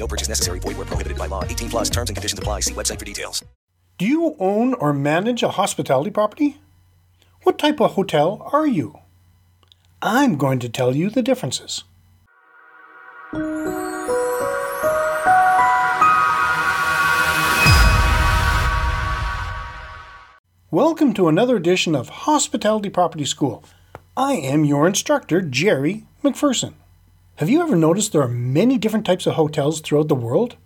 No purchase necessary. Void where prohibited by law. 18 plus terms and conditions apply. See website for details. Do you own or manage a hospitality property? What type of hotel are you? I'm going to tell you the differences. Welcome to another edition of Hospitality Property School. I am your instructor, Jerry McPherson. Have you ever noticed there are many different types of hotels throughout the world?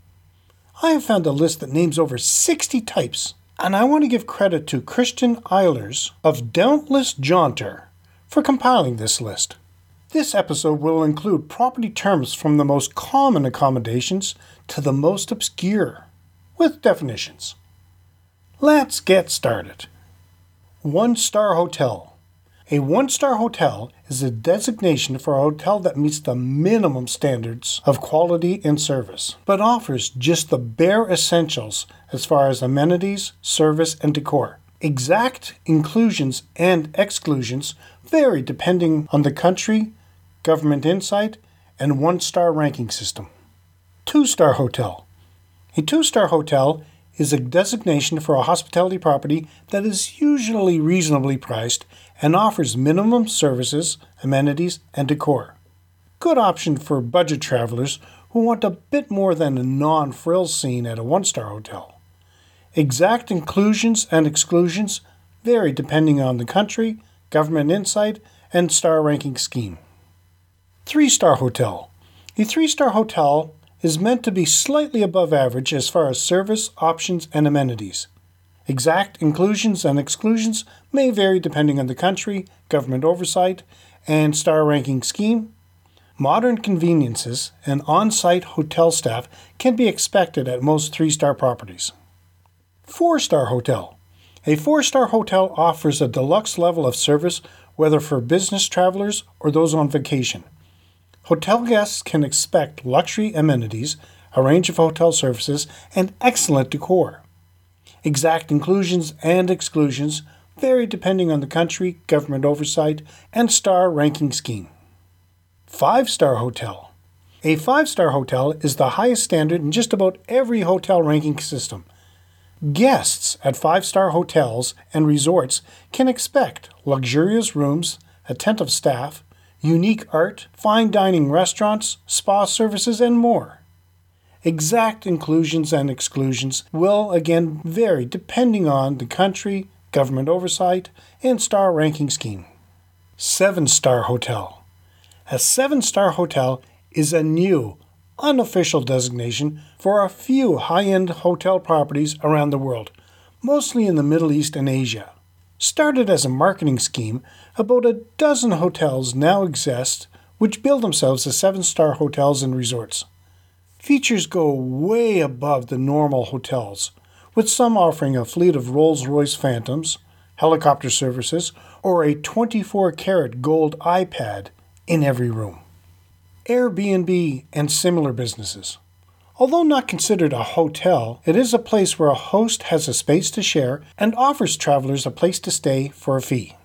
I have found a list that names over 60 types, and I want to give credit to Christian Eilers of Dauntless Jaunter for compiling this list. This episode will include property terms from the most common accommodations to the most obscure, with definitions. Let's get started. One star hotel. A one star hotel is a designation for a hotel that meets the minimum standards of quality and service, but offers just the bare essentials as far as amenities, service, and decor. Exact inclusions and exclusions vary depending on the country, government insight, and one star ranking system. Two star hotel. A two star hotel is a designation for a hospitality property that is usually reasonably priced and offers minimum services, amenities, and decor. Good option for budget travelers who want a bit more than a non frills scene at a one star hotel. Exact inclusions and exclusions vary depending on the country, government insight, and star ranking scheme. Three star hotel. A three star hotel is meant to be slightly above average as far as service, options, and amenities. Exact inclusions and exclusions may vary depending on the country, government oversight, and star ranking scheme. Modern conveniences and on site hotel staff can be expected at most three star properties. Four star hotel. A four star hotel offers a deluxe level of service whether for business travelers or those on vacation. Hotel guests can expect luxury amenities, a range of hotel services, and excellent decor. Exact inclusions and exclusions vary depending on the country, government oversight, and star ranking scheme. Five star hotel. A five star hotel is the highest standard in just about every hotel ranking system. Guests at five star hotels and resorts can expect luxurious rooms, attentive staff, unique art, fine dining restaurants, spa services, and more. Exact inclusions and exclusions will again vary depending on the country, government oversight, and star ranking scheme. Seven star hotel. A seven star hotel is a new, unofficial designation for a few high end hotel properties around the world, mostly in the Middle East and Asia. Started as a marketing scheme, about a dozen hotels now exist which bill themselves as seven star hotels and resorts. Features go way above the normal hotels, with some offering a fleet of Rolls Royce Phantoms, helicopter services, or a 24 karat gold iPad in every room. Airbnb and similar businesses. Although not considered a hotel, it is a place where a host has a space to share and offers travelers a place to stay for a fee.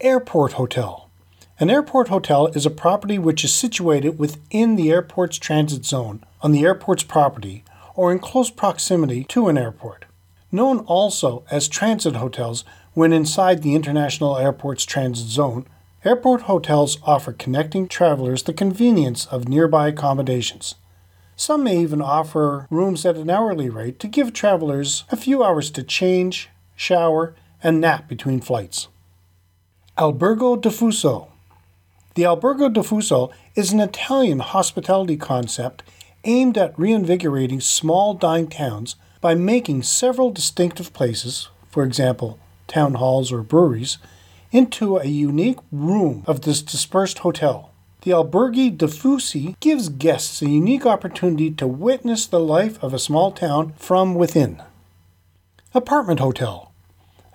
Airport Hotel. An airport hotel is a property which is situated within the airport's transit zone on the airport's property or in close proximity to an airport. Known also as transit hotels when inside the international airport's transit zone, airport hotels offer connecting travelers the convenience of nearby accommodations. Some may even offer rooms at an hourly rate to give travelers a few hours to change, shower, and nap between flights. Albergo Diffuso. The Albergo Diffuso is an Italian hospitality concept aimed at reinvigorating small dying towns by making several distinctive places, for example, town halls or breweries, into a unique room of this dispersed hotel. The Alberghi Diffusi gives guests a unique opportunity to witness the life of a small town from within. Apartment Hotel.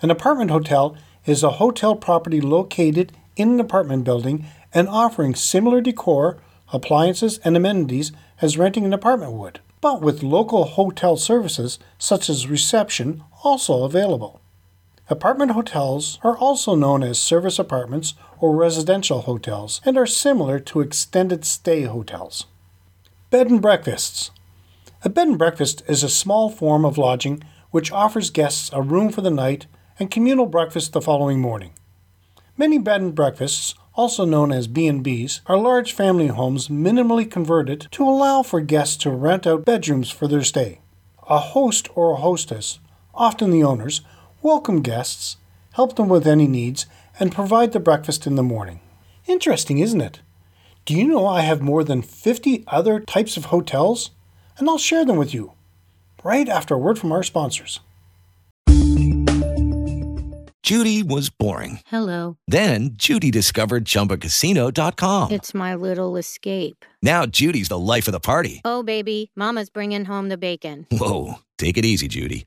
An apartment hotel is a hotel property located in an apartment building and offering similar decor, appliances, and amenities as renting an apartment would, but with local hotel services such as reception also available. Apartment hotels are also known as service apartments or residential hotels and are similar to extended stay hotels. Bed and breakfasts. A bed and breakfast is a small form of lodging which offers guests a room for the night and communal breakfast the following morning. Many bed and breakfasts, also known as B&Bs, are large family homes minimally converted to allow for guests to rent out bedrooms for their stay. A host or a hostess, often the owners, welcome guests, help them with any needs, and provide the breakfast in the morning. Interesting, isn't it? Do you know I have more than 50 other types of hotels? And I'll share them with you right after a word from our sponsors. Judy was boring. Hello. Then Judy discovered ChumbaCasino.com. It's my little escape. Now Judy's the life of the party. Oh, baby, Mama's bringing home the bacon. Whoa, take it easy, Judy.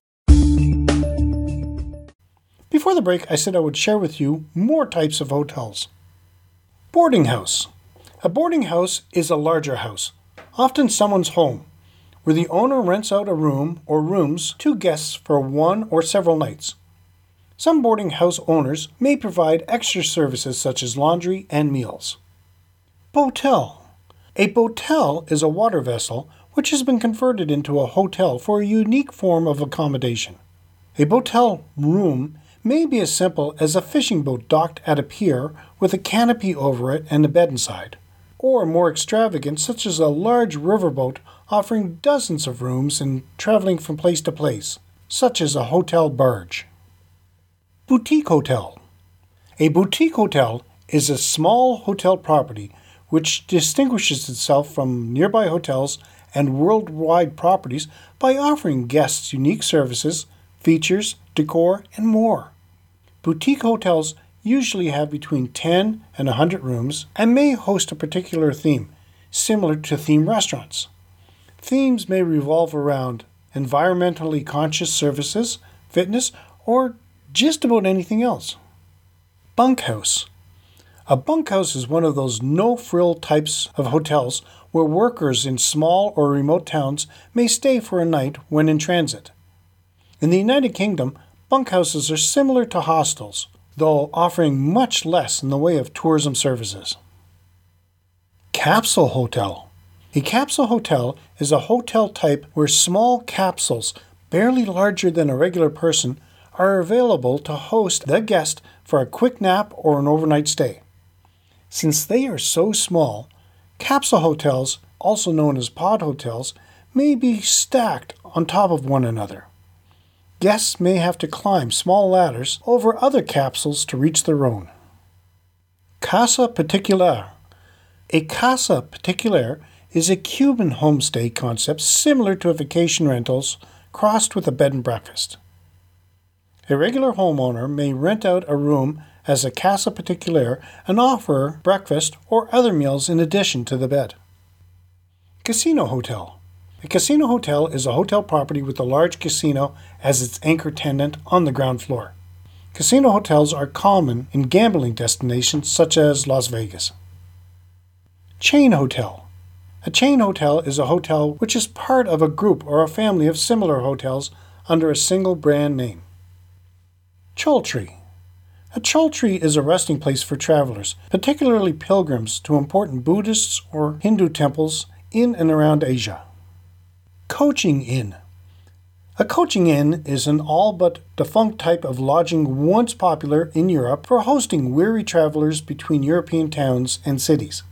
Before the break, I said I would share with you more types of hotels. Boarding house. A boarding house is a larger house, often someone's home, where the owner rents out a room or rooms to guests for one or several nights. Some boarding house owners may provide extra services such as laundry and meals. Botel. A botel is a water vessel which has been converted into a hotel for a unique form of accommodation. A botel room may be as simple as a fishing boat docked at a pier with a canopy over it and a bed inside, or more extravagant, such as a large riverboat offering dozens of rooms and traveling from place to place, such as a hotel barge. Boutique Hotel. A boutique hotel is a small hotel property which distinguishes itself from nearby hotels and worldwide properties by offering guests unique services, features, decor, and more. Boutique hotels usually have between 10 and 100 rooms and may host a particular theme, similar to theme restaurants. Themes may revolve around environmentally conscious services, fitness, or just about anything else. Bunkhouse. A bunkhouse is one of those no frill types of hotels where workers in small or remote towns may stay for a night when in transit. In the United Kingdom, bunkhouses are similar to hostels, though offering much less in the way of tourism services. Capsule Hotel. A capsule hotel is a hotel type where small capsules, barely larger than a regular person, are available to host the guest for a quick nap or an overnight stay. Since they are so small, capsule hotels, also known as pod hotels, may be stacked on top of one another. Guests may have to climb small ladders over other capsules to reach their own. Casa Particular. A casa particular is a Cuban homestay concept similar to vacation rentals crossed with a bed and breakfast. A regular homeowner may rent out a room as a casa particular and offer breakfast or other meals in addition to the bed. Casino Hotel. A casino hotel is a hotel property with a large casino as its anchor tenant on the ground floor. Casino hotels are common in gambling destinations such as Las Vegas. Chain Hotel. A chain hotel is a hotel which is part of a group or a family of similar hotels under a single brand name. Choultry. A choultry is a resting place for travelers, particularly pilgrims to important Buddhist or Hindu temples in and around Asia. Coaching Inn. A coaching inn is an all but defunct type of lodging once popular in Europe for hosting weary travelers between European towns and cities.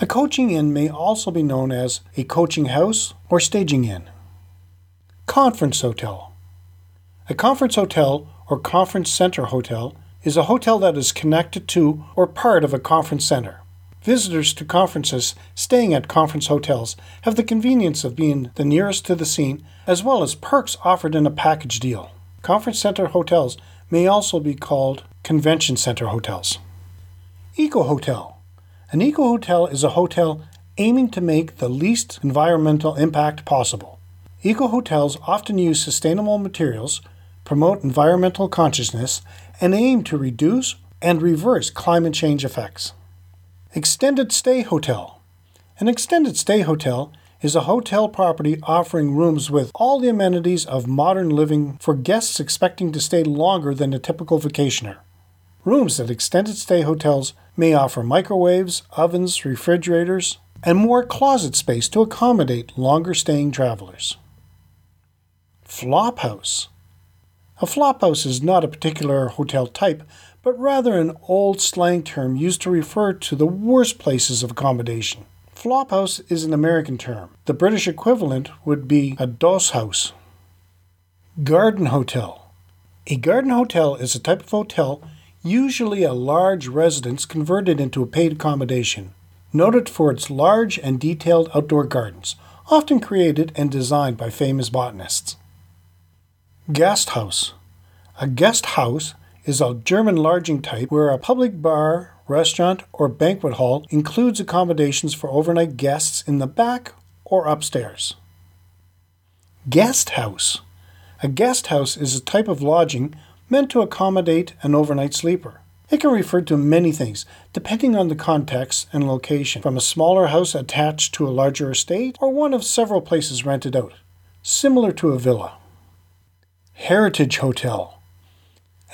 A coaching inn may also be known as a coaching house or staging inn. Conference Hotel. A conference hotel or conference center hotel is a hotel that is connected to or part of a conference center. Visitors to conferences staying at conference hotels have the convenience of being the nearest to the scene as well as perks offered in a package deal. Conference center hotels may also be called convention center hotels. Eco Hotel. An eco hotel is a hotel aiming to make the least environmental impact possible. Eco hotels often use sustainable materials, promote environmental consciousness, and aim to reduce and reverse climate change effects. Extended Stay Hotel. An extended stay hotel is a hotel property offering rooms with all the amenities of modern living for guests expecting to stay longer than a typical vacationer. Rooms at extended stay hotels may offer microwaves, ovens, refrigerators, and more closet space to accommodate longer staying travelers. Flophouse. A flophouse is not a particular hotel type, but rather an old slang term used to refer to the worst places of accommodation. Flophouse is an American term. The British equivalent would be a doss house. Garden Hotel. A garden hotel is a type of hotel, usually a large residence converted into a paid accommodation, noted for its large and detailed outdoor gardens, often created and designed by famous botanists. Guest House. A guest house is a German lodging type where a public bar, restaurant, or banquet hall includes accommodations for overnight guests in the back or upstairs. Guest house. A guest house is a type of lodging meant to accommodate an overnight sleeper. It can refer to many things, depending on the context and location, from a smaller house attached to a larger estate or one of several places rented out, similar to a villa. Heritage Hotel.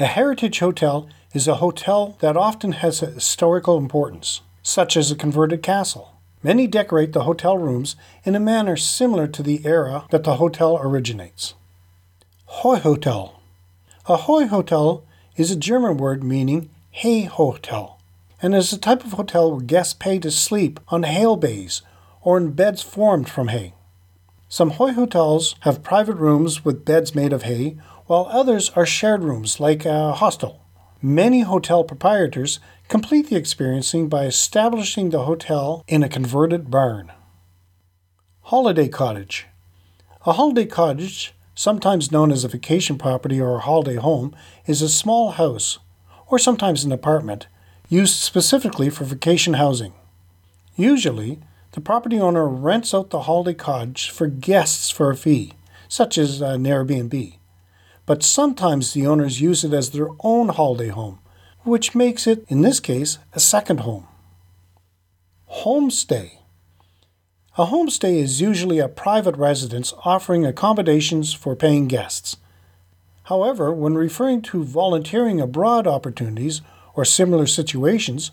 A heritage hotel is a hotel that often has historical importance, such as a converted castle. Many decorate the hotel rooms in a manner similar to the era that the hotel originates. Heu Hotel. A Heu Hotel is a German word meaning hay hotel, and is a type of hotel where guests pay to sleep on hail bays or in beds formed from hay. Some Heu hotels have private rooms with beds made of hay while others are shared rooms like a hostel. Many hotel proprietors complete the experiencing by establishing the hotel in a converted barn. Holiday Cottage. A holiday cottage, sometimes known as a vacation property or a holiday home, is a small house, or sometimes an apartment, used specifically for vacation housing. Usually, the property owner rents out the holiday cottage for guests for a fee, such as an Airbnb but sometimes the owners use it as their own holiday home, which makes it, in this case, a second home. Homestay. A homestay is usually a private residence offering accommodations for paying guests. However, when referring to volunteering abroad opportunities or similar situations,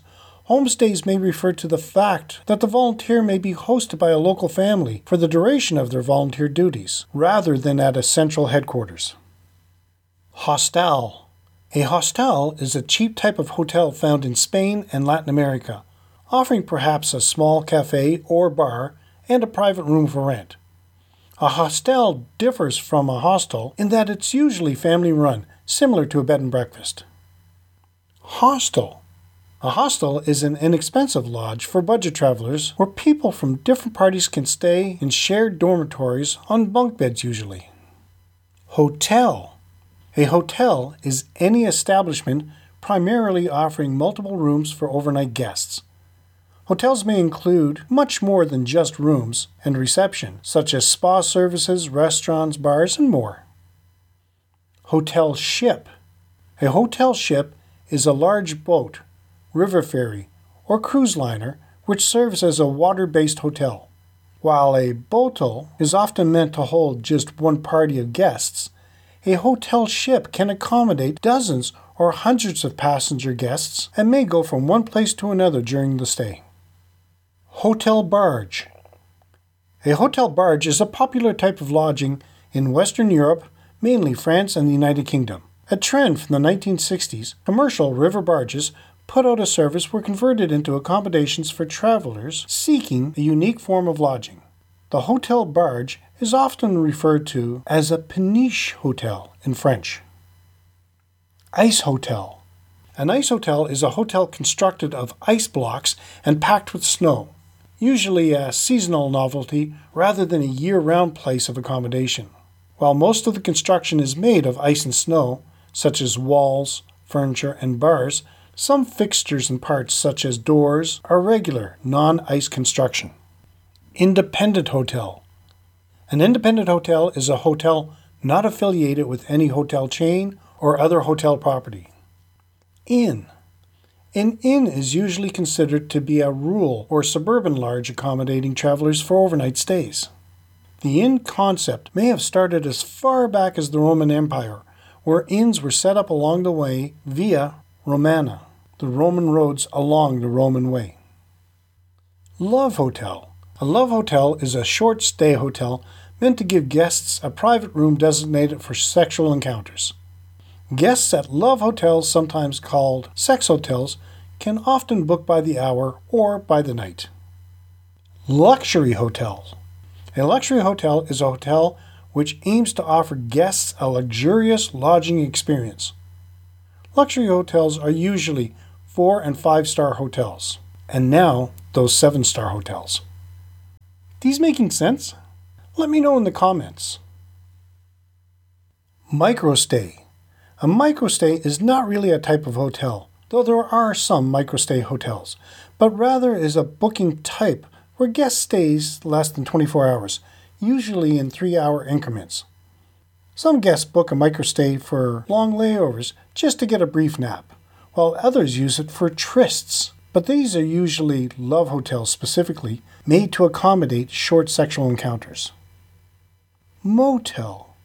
homestays may refer to the fact that the volunteer may be hosted by a local family for the duration of their volunteer duties, rather than at a central headquarters. Hostal. A hostal is a cheap type of hotel found in Spain and Latin America, offering perhaps a small cafe or bar and a private room for rent. A hostal differs from a hostel in that it's usually family run, similar to a bed and breakfast. Hostel. A hostel is an inexpensive lodge for budget travelers where people from different parties can stay in shared dormitories on bunk beds usually. Hotel. A hotel is any establishment primarily offering multiple rooms for overnight guests. Hotels may include much more than just rooms and reception, such as spa services, restaurants, bars, and more. Hotel ship. A hotel ship is a large boat, river ferry, or cruise liner which serves as a water based hotel. While a boatel is often meant to hold just one party of guests, a hotel ship can accommodate dozens or hundreds of passenger guests and may go from one place to another during the stay. Hotel barge. A hotel barge is a popular type of lodging in Western Europe, mainly France and the United Kingdom. A trend from the 1960s, commercial river barges put out of service were converted into accommodations for travelers seeking a unique form of lodging. The hotel barge is often referred to as a peniche hotel in French. Ice hotel. An ice hotel is a hotel constructed of ice blocks and packed with snow, usually a seasonal novelty rather than a year round place of accommodation. While most of the construction is made of ice and snow, such as walls, furniture, and bars, some fixtures and parts, such as doors, are regular, non ice construction. Independent hotel. An independent hotel is a hotel not affiliated with any hotel chain or other hotel property. Inn. An inn is usually considered to be a rural or suburban large accommodating travelers for overnight stays. The inn concept may have started as far back as the Roman Empire, where inns were set up along the way via Romana the Roman roads along the Roman Way. Love Hotel. A love hotel is a short stay hotel meant to give guests a private room designated for sexual encounters. Guests at love hotels, sometimes called sex hotels, can often book by the hour or by the night. Luxury hotels. A luxury hotel is a hotel which aims to offer guests a luxurious lodging experience. Luxury hotels are usually four and five star hotels, and now those seven star hotels. These making sense? Let me know in the comments. Microstay. A microstay is not really a type of hotel, though there are some microstay hotels, but rather is a booking type where guest stays less than 24 hours, usually in three hour increments. Some guests book a microstay for long layovers just to get a brief nap while others use it for trysts. But these are usually love hotels specifically, made to accommodate short sexual encounters. Motel.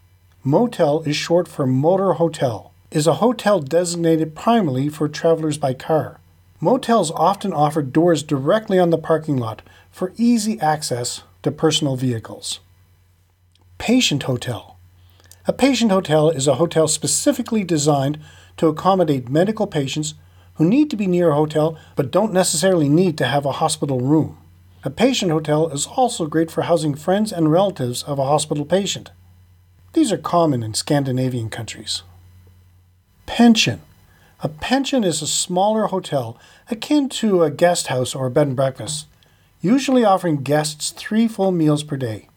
Motel is short for motor hotel, is a hotel designated primarily for travelers by car. Motels often offer doors directly on the parking lot for easy access to personal vehicles. Patient hotel. A patient hotel is a hotel specifically designed to accommodate medical patients who need to be near a hotel but don't necessarily need to have a hospital room. A patient hotel is also great for housing friends and relatives of a hospital patient. These are common in Scandinavian countries. Pension. A pension is a smaller hotel akin to a guest house or a bed and breakfast, usually offering guests three full meals per day.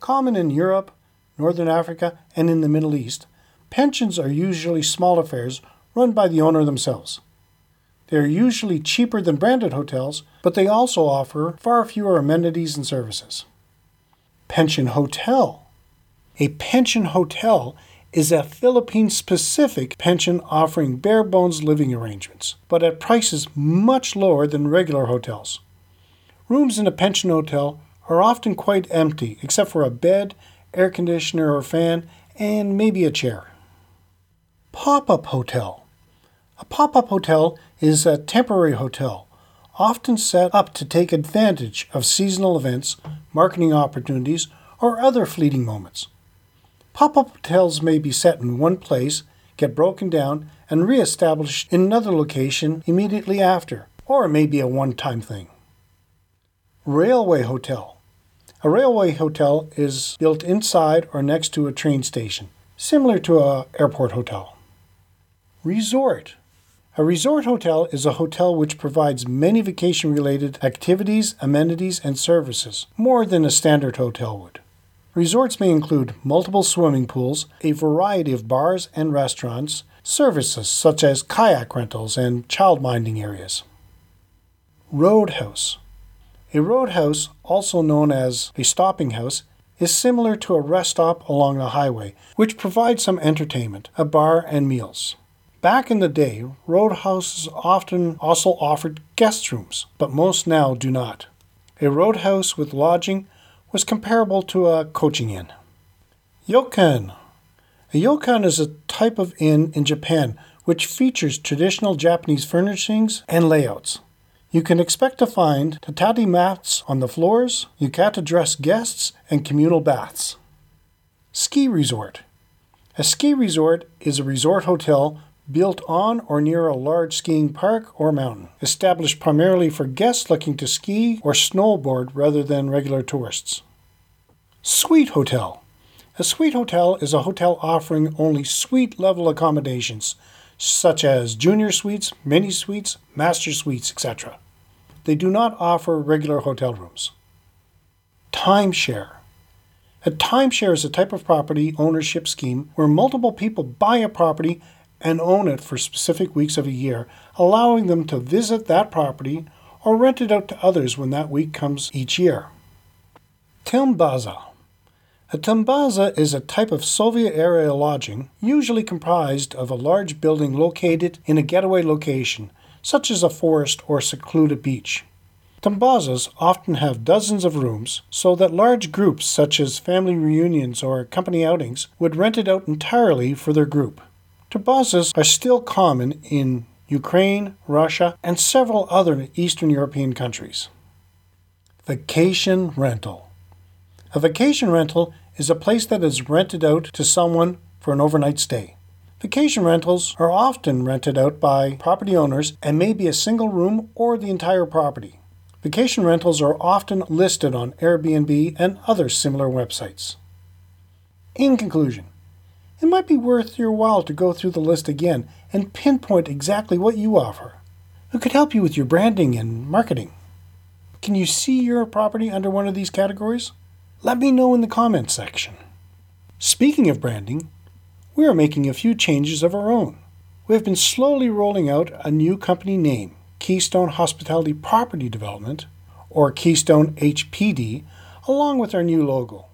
Common in Europe, Northern Africa, and in the Middle East, Pensions are usually small affairs run by the owner themselves. They are usually cheaper than branded hotels, but they also offer far fewer amenities and services. Pension Hotel. A pension hotel is a Philippine specific pension offering bare bones living arrangements, but at prices much lower than regular hotels. Rooms in a pension hotel are often quite empty except for a bed, air conditioner or fan, and maybe a chair. Pop up hotel. A pop up hotel is a temporary hotel, often set up to take advantage of seasonal events, marketing opportunities, or other fleeting moments. Pop up hotels may be set in one place, get broken down, and re established in another location immediately after, or it may be a one time thing. Railway Hotel. A railway hotel is built inside or next to a train station, similar to an airport hotel. Resort. A resort hotel is a hotel which provides many vacation related activities, amenities, and services, more than a standard hotel would. Resorts may include multiple swimming pools, a variety of bars and restaurants, services such as kayak rentals and child-minding areas. Roadhouse. A roadhouse, also known as a stopping house, is similar to a rest stop along the highway, which provides some entertainment, a bar, and meals. Back in the day, roadhouses often also offered guest rooms, but most now do not. A roadhouse with lodging was comparable to a coaching inn. Ryokan. A ryokan is a type of inn in Japan which features traditional Japanese furnishings and layouts. You can expect to find tatami mats on the floors, yukata dress guests, and communal baths. Ski resort. A ski resort is a resort hotel built on or near a large skiing park or mountain, established primarily for guests looking to ski or snowboard rather than regular tourists. Suite Hotel. A suite hotel is a hotel offering only suite level accommodations, such as junior suites, mini suites, master suites, etc. They do not offer regular hotel rooms. Timeshare. A timeshare is a type of property ownership scheme where multiple people buy a property and own it for specific weeks of a year, allowing them to visit that property or rent it out to others when that week comes each year. Timbaza. A timbaza is a type of Soviet era lodging, usually comprised of a large building located in a getaway location, such as a forest or secluded beach. Timbazas often have dozens of rooms, so that large groups such as family reunions or company outings would rent it out entirely for their group. Timbazas are still common in Ukraine, Russia, and several other Eastern European countries. Vacation rental. A vacation rental is a place that is rented out to someone for an overnight stay. Vacation rentals are often rented out by property owners and may be a single room or the entire property. Vacation rentals are often listed on Airbnb and other similar websites. In conclusion, it might be worth your while to go through the list again and pinpoint exactly what you offer. It could help you with your branding and marketing. Can you see your property under one of these categories? Let me know in the comments section. Speaking of branding, we are making a few changes of our own. We have been slowly rolling out a new company name, Keystone Hospitality Property Development, or Keystone HPD, along with our new logo.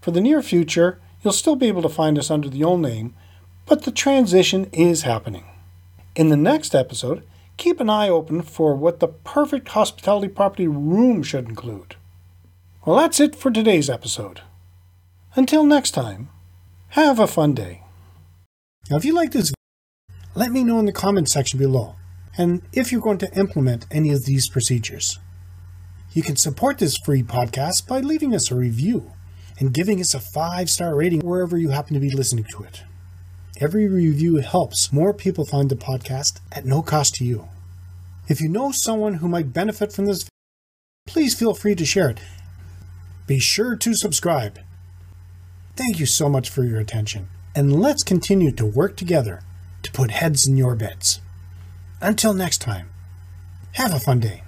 For the near future, you'll still be able to find us under the old name, but the transition is happening. In the next episode, keep an eye open for what the perfect hospitality property room should include. Well, that's it for today's episode. Until next time, have a fun day. Now, if you like this, let me know in the comments section below, and if you're going to implement any of these procedures. You can support this free podcast by leaving us a review and giving us a five star rating wherever you happen to be listening to it. Every review helps more people find the podcast at no cost to you. If you know someone who might benefit from this, please feel free to share it. Be sure to subscribe. Thank you so much for your attention and let's continue to work together to put heads in your beds. Until next time, have a fun day.